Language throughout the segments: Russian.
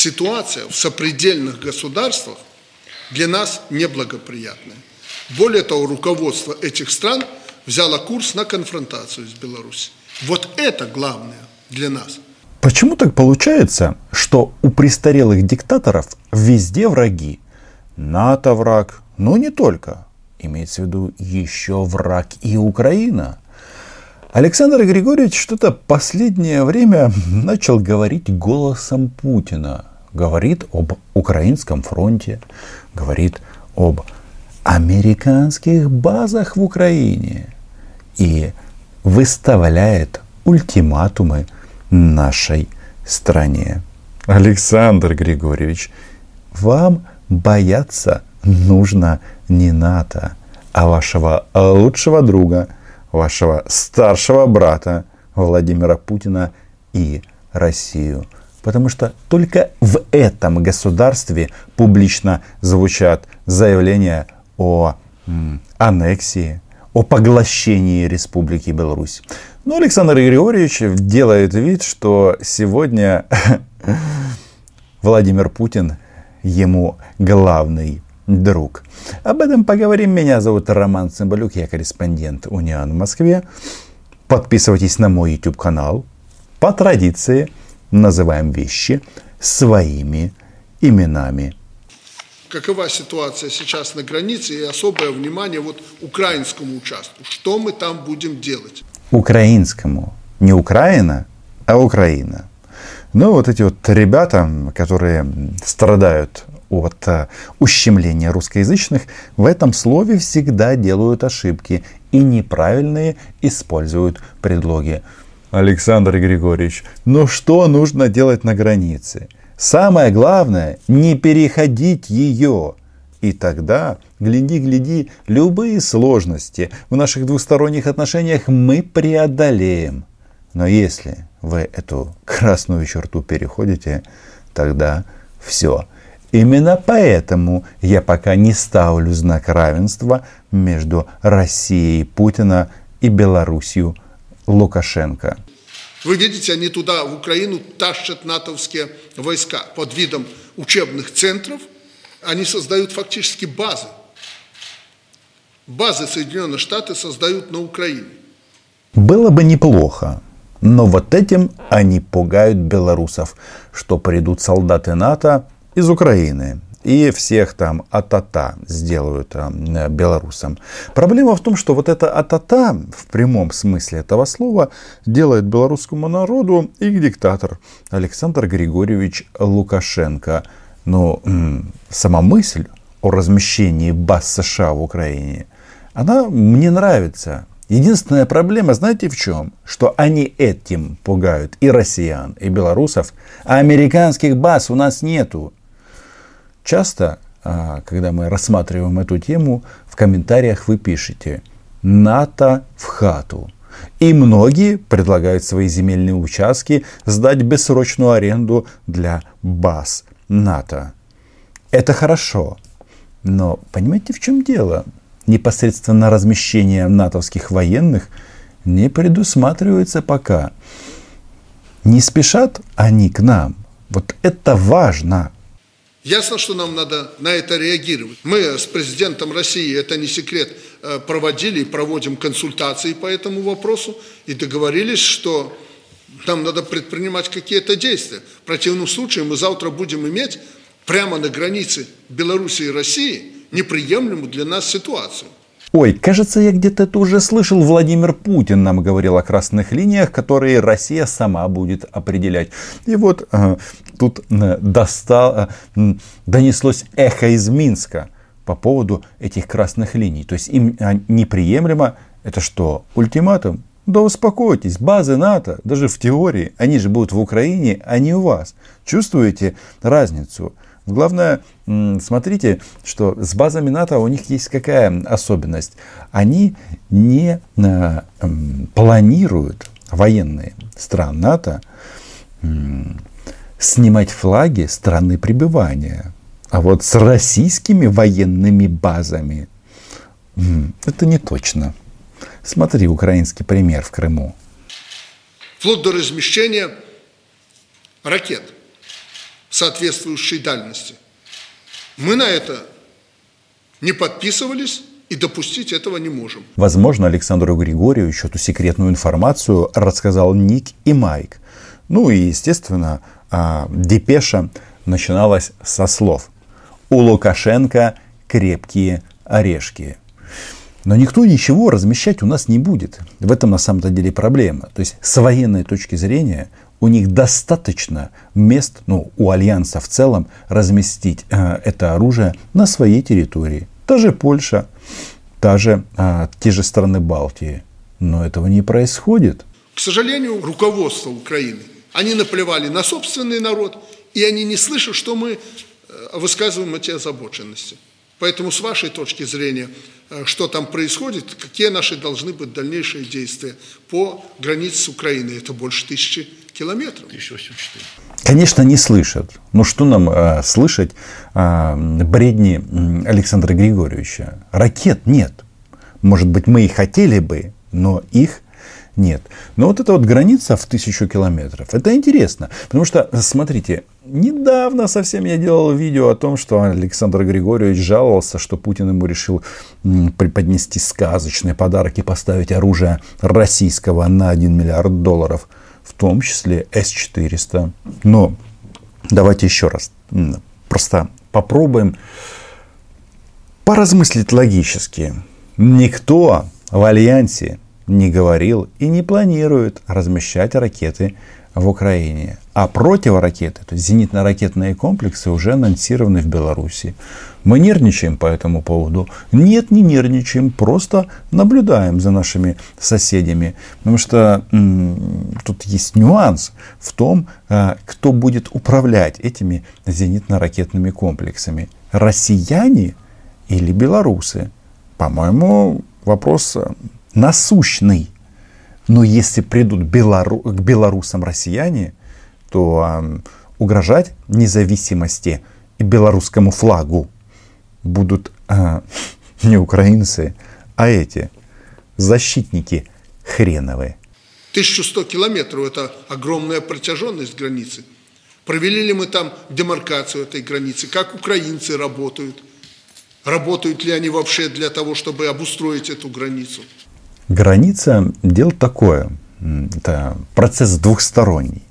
ситуация в сопредельных государствах для нас неблагоприятная. Более того, руководство этих стран взяло курс на конфронтацию с Беларусью. Вот это главное для нас. Почему так получается, что у престарелых диктаторов везде враги? НАТО враг, но не только. Имеется в виду еще враг и Украина. Александр Григорьевич что-то последнее время начал говорить голосом Путина. Говорит об украинском фронте, говорит об американских базах в Украине и выставляет ультиматумы нашей стране. Александр Григорьевич, вам бояться нужно не НАТО, а вашего лучшего друга, вашего старшего брата Владимира Путина и Россию. Потому что только в этом государстве публично звучат заявления о аннексии, о поглощении Республики Беларусь. Но Александр Григорьевич делает вид, что сегодня Владимир Путин ему главный друг. Об этом поговорим. Меня зовут Роман Цымбалюк, я корреспондент Униан в Москве. Подписывайтесь на мой YouTube канал. По традиции называем вещи своими именами. Какова ситуация сейчас на границе и особое внимание вот украинскому участку? Что мы там будем делать? Украинскому. Не Украина, а Украина. Ну, вот эти вот ребята, которые страдают от э, ущемления русскоязычных, в этом слове всегда делают ошибки и неправильные используют предлоги. Александр Григорьевич, ну что нужно делать на границе? Самое главное, не переходить ее. И тогда, гляди, гляди, любые сложности в наших двусторонних отношениях мы преодолеем. Но если вы эту красную черту переходите, тогда все. Именно поэтому я пока не ставлю знак равенства между Россией Путина и Белоруссией Лукашенко. Вы видите, они туда, в Украину, тащат натовские войска под видом учебных центров. Они создают фактически базы. Базы Соединенных Штатов создают на Украине. Было бы неплохо, но вот этим они пугают белорусов, что придут солдаты НАТО из Украины и всех там атата сделают э, белорусам. Проблема в том, что вот это атата в прямом смысле этого слова делает белорусскому народу их диктатор Александр Григорьевич Лукашенко. Но сама мысль о размещении баз США в Украине, она мне нравится. Единственная проблема, знаете в чем? Что они этим пугают и россиян, и белорусов, а американских баз у нас нету. Часто, а, когда мы рассматриваем эту тему, в комментариях вы пишете «НАТО в хату». И многие предлагают свои земельные участки сдать бессрочную аренду для баз НАТО. Это хорошо. Но понимаете, в чем дело? Непосредственно размещение натовских военных не предусматривается пока. Не спешат они к нам. Вот это важно. Ясно, что нам надо на это реагировать. Мы с президентом России, это не секрет, э, проводили и проводим консультации по этому вопросу и договорились, что нам надо предпринимать какие-то действия. В противном случае мы завтра будем иметь прямо на границе Беларуси и России неприемлемую для нас ситуацию. Ой, кажется, я где-то это уже слышал. Владимир Путин нам говорил о красных линиях, которые Россия сама будет определять. И вот э, тут э, достал, э, донеслось эхо из Минска по поводу этих красных линий. То есть им а, неприемлемо. Это что, ультиматум? Да успокойтесь, базы НАТО, даже в теории, они же будут в Украине, а не у вас. Чувствуете разницу? Главное, смотрите, что с базами НАТО у них есть какая особенность. Они не э, планируют, военные стран НАТО, снимать флаги страны пребывания. А вот с российскими военными базами это не точно. Смотри, украинский пример в Крыму. Вплоть до размещения ракет – соответствующей дальности. Мы на это не подписывались и допустить этого не можем. Возможно, Александру Григорьевичу эту секретную информацию рассказал Ник и Майк. Ну и, естественно, а, депеша начиналась со слов «У Лукашенко крепкие орешки». Но никто ничего размещать у нас не будет. В этом на самом-то деле проблема. То есть с военной точки зрения у них достаточно мест, ну, у Альянса в целом, разместить э, это оружие на своей территории. Та же Польша, та же, э, те же страны Балтии. Но этого не происходит. К сожалению, руководство Украины, они наплевали на собственный народ, и они не слышат, что мы э, высказываем эти озабоченности. Поэтому с вашей точки зрения, э, что там происходит, какие наши должны быть дальнейшие действия по границе с Украиной? Это больше тысячи километров. 1084. Конечно, не слышат. Но что нам э, слышать э, бредни Александра Григорьевича? Ракет нет. Может быть, мы и хотели бы, но их нет. Но вот эта вот граница в тысячу километров, это интересно. Потому что, смотрите, недавно совсем я делал видео о том, что Александр Григорьевич жаловался, что Путин ему решил преподнести сказочные подарки, поставить оружие российского на 1 миллиард долларов, в том числе С-400. Но давайте еще раз просто попробуем поразмыслить логически. Никто в Альянсе не говорил и не планирует размещать ракеты в Украине. А противоракеты, то есть зенитно-ракетные комплексы уже анонсированы в Беларуси. Мы нервничаем по этому поводу? Нет, не нервничаем, просто наблюдаем за нашими соседями. Потому что м- тут есть нюанс в том, э, кто будет управлять этими зенитно-ракетными комплексами. Россияне или белорусы? По-моему, вопрос насущный. Но если придут белору, к белорусам россияне, то э, угрожать независимости и белорусскому флагу будут э, не украинцы, а эти защитники хреновые. 1100 километров – это огромная протяженность границы. Провели ли мы там демаркацию этой границы? Как украинцы работают? Работают ли они вообще для того, чтобы обустроить эту границу? Граница – дело такое. Это процесс двухсторонний.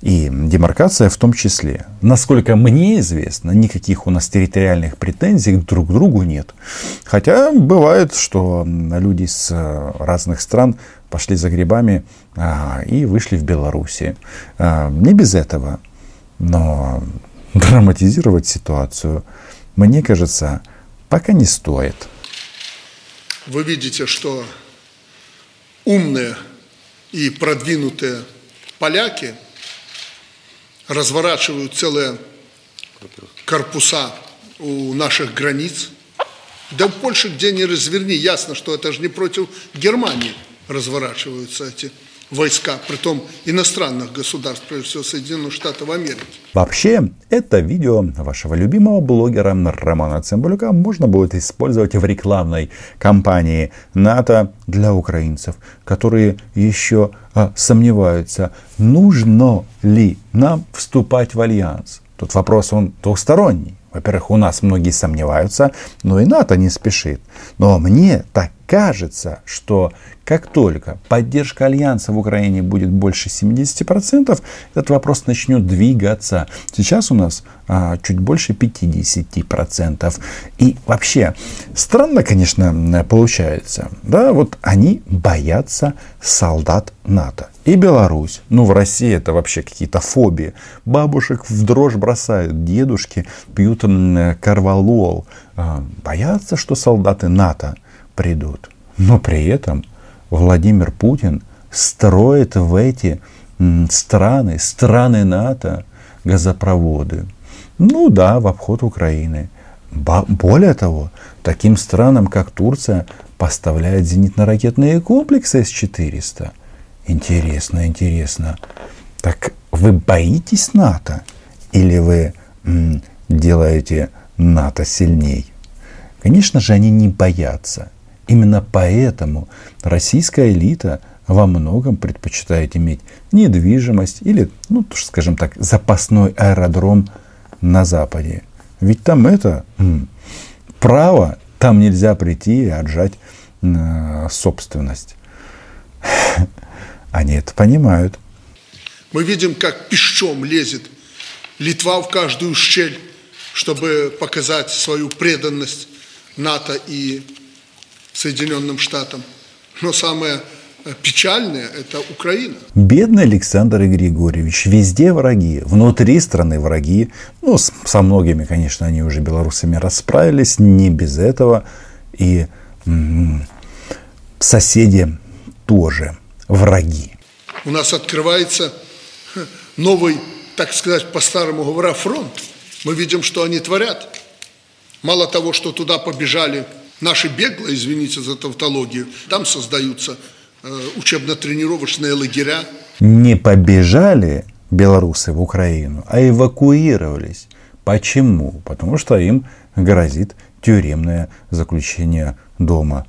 И демаркация в том числе. Насколько мне известно, никаких у нас территориальных претензий друг к другу нет. Хотя бывает, что люди с разных стран пошли за грибами и вышли в Беларуси. А, не без этого. Но драматизировать ситуацию, мне кажется, пока не стоит. Вы видите, что умные и продвинутые поляки разворачивают целые корпуса у наших границ. Да в Польше где не разверни, ясно, что это же не против Германии разворачиваются эти войска, притом иностранных государств, прежде всего Соединенных Штатов Америки. Вообще, это видео вашего любимого блогера Романа Цымбалюка можно будет использовать в рекламной кампании НАТО для украинцев, которые еще а, сомневаются, нужно ли нам вступать в альянс. Тут вопрос он двухсторонний. Во-первых, у нас многие сомневаются, но и НАТО не спешит. Но мне так кажется, что как только поддержка Альянса в Украине будет больше 70%, этот вопрос начнет двигаться. Сейчас у нас а, чуть больше 50%. И вообще, странно, конечно, получается. Да, вот они боятся солдат НАТО. И Беларусь. Ну, в России это вообще какие-то фобии. Бабушек в дрожь бросают, дедушки пьют карвалол. А, боятся, что солдаты НАТО придут. Но при этом Владимир Путин строит в эти страны, страны НАТО, газопроводы. Ну да, в обход Украины. Более того, таким странам, как Турция, поставляет зенитно-ракетные комплексы С-400. Интересно, интересно. Так вы боитесь НАТО? Или вы м, делаете НАТО сильней? Конечно же, они не боятся. Именно поэтому российская элита во многом предпочитает иметь недвижимость или, ну, скажем так, запасной аэродром на Западе. Ведь там это м, право, там нельзя прийти и отжать э, собственность. Они это понимают. Мы видим, как пищом лезет Литва в каждую щель, чтобы показать свою преданность НАТО и Соединенным Штатам. Но самое э, печальное – это Украина. Бедный Александр Григорьевич. Везде враги. Внутри страны враги. Ну, со многими, конечно, они уже белорусами расправились. Не без этого. И м-м, соседи тоже враги. У нас открывается новый, так сказать, по-старому говоря, фронт. Мы видим, что они творят. Мало того, что туда побежали наши беглые, извините за тавтологию, там создаются э, учебно-тренировочные лагеря. Не побежали белорусы в Украину, а эвакуировались. Почему? Потому что им грозит тюремное заключение дома.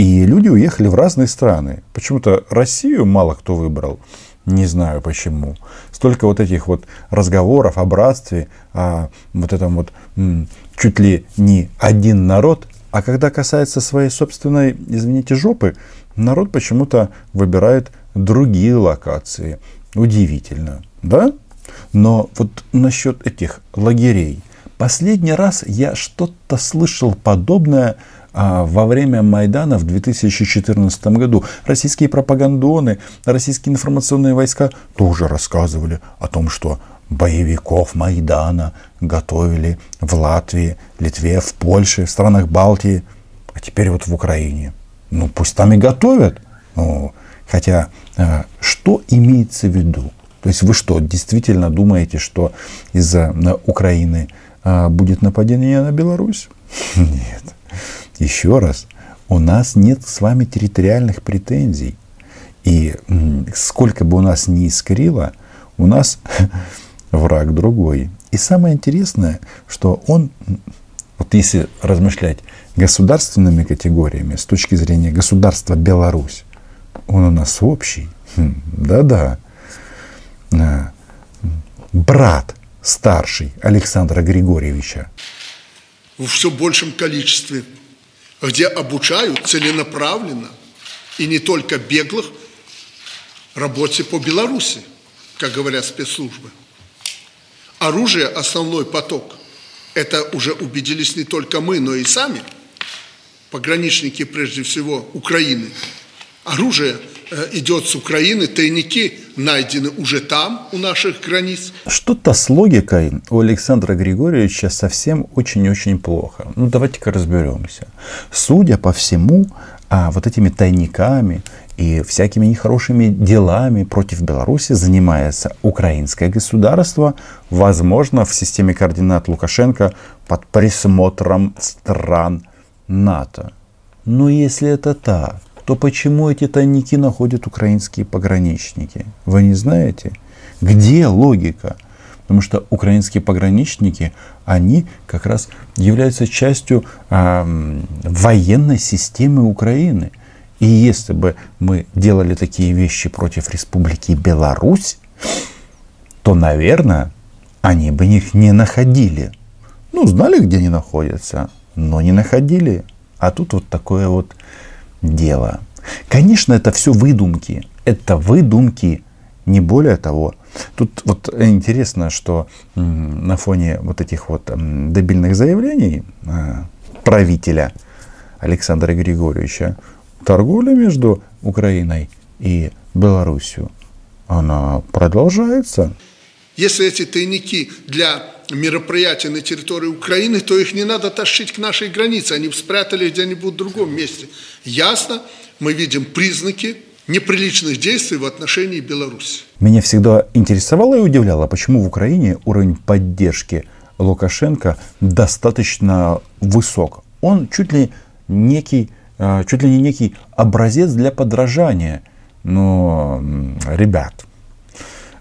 И люди уехали в разные страны. Почему-то Россию мало кто выбрал. Не знаю почему. Столько вот этих вот разговоров о братстве, о вот этом вот чуть ли не один народ. А когда касается своей собственной, извините, жопы, народ почему-то выбирает другие локации. Удивительно, да? Но вот насчет этих лагерей. Последний раз я что-то слышал подобное во время Майдана в 2014 году российские пропагандоны, российские информационные войска тоже рассказывали о том, что боевиков Майдана готовили в Латвии, Литве, в Польше, в странах Балтии, а теперь вот в Украине. Ну, пусть там и готовят. Ну, хотя, а, что имеется в виду? То есть вы что, действительно думаете, что из-за Украины а, будет нападение на Беларусь? Нет. Еще раз, у нас нет с вами территориальных претензий. И сколько бы у нас ни искрило, у нас враг другой. И самое интересное, что он, вот если размышлять государственными категориями, с точки зрения государства Беларусь, он у нас общий. Хм, да-да. А, брат старший Александра Григорьевича. В все большем количестве где обучают целенаправленно и не только беглых работе по Беларуси, как говорят спецслужбы. Оружие – основной поток. Это уже убедились не только мы, но и сами, пограничники, прежде всего, Украины. Оружие Э, идет с Украины, тайники найдены уже там, у наших границ. Что-то с логикой у Александра Григорьевича совсем очень-очень плохо. Ну, давайте-ка разберемся. Судя по всему, а вот этими тайниками и всякими нехорошими делами против Беларуси занимается украинское государство, возможно, в системе координат Лукашенко под присмотром стран НАТО. Но если это так, то почему эти тайники находят украинские пограничники? Вы не знаете? Где логика? Потому что украинские пограничники, они как раз являются частью э, военной системы Украины. И если бы мы делали такие вещи против Республики Беларусь, то, наверное, они бы их не находили. Ну, знали, где они находятся, но не находили. А тут вот такое вот дело. Конечно, это все выдумки. Это выдумки, не более того. Тут вот интересно, что на фоне вот этих вот дебильных заявлений а, правителя Александра Григорьевича торговля между Украиной и Белоруссией, она продолжается. Если эти тайники для мероприятия на территории Украины, то их не надо тащить к нашей границе. Они спрятали где-нибудь в другом месте. Ясно, мы видим признаки неприличных действий в отношении Беларуси. Меня всегда интересовало и удивляло, почему в Украине уровень поддержки Лукашенко достаточно высок. Он чуть ли некий, а, чуть ли не некий образец для подражания. Но, ребят,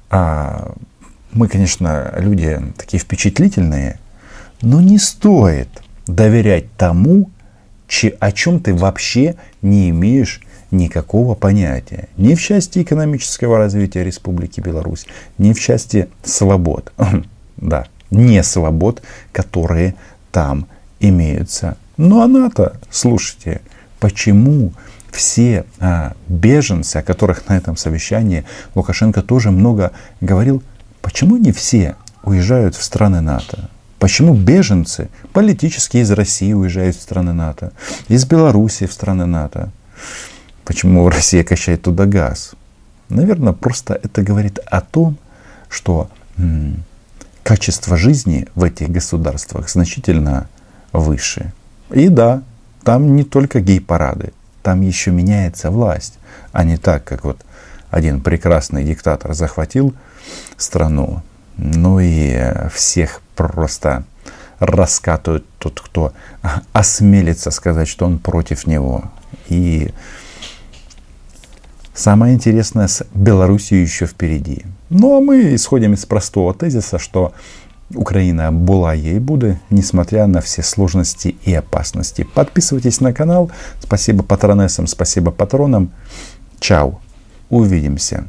а, мы, конечно, люди такие впечатлительные, но не стоит доверять тому, о чем ты вообще не имеешь никакого понятия ни в части экономического развития Республики Беларусь, ни в части свобод. Да, не свобод, которые там имеются. Но она-то, слушайте, почему все а, беженцы, о которых на этом совещании Лукашенко тоже много говорил, почему не все уезжают в страны НАТО? Почему беженцы политически из России уезжают в страны НАТО, из Белоруссии в страны НАТО? Почему Россия качает туда газ? Наверное, просто это говорит о том, что м- качество жизни в этих государствах значительно выше. И да, там не только гей-парады, там еще меняется власть, а не так, как вот один прекрасный диктатор захватил страну, ну и всех просто раскатывают тот, кто осмелится сказать, что он против него. И самое интересное с Белоруссией еще впереди. Ну а мы исходим из простого тезиса, что Украина была ей буде, несмотря на все сложности и опасности. Подписывайтесь на канал. Спасибо патронессам, спасибо патронам. Чао. Увидимся.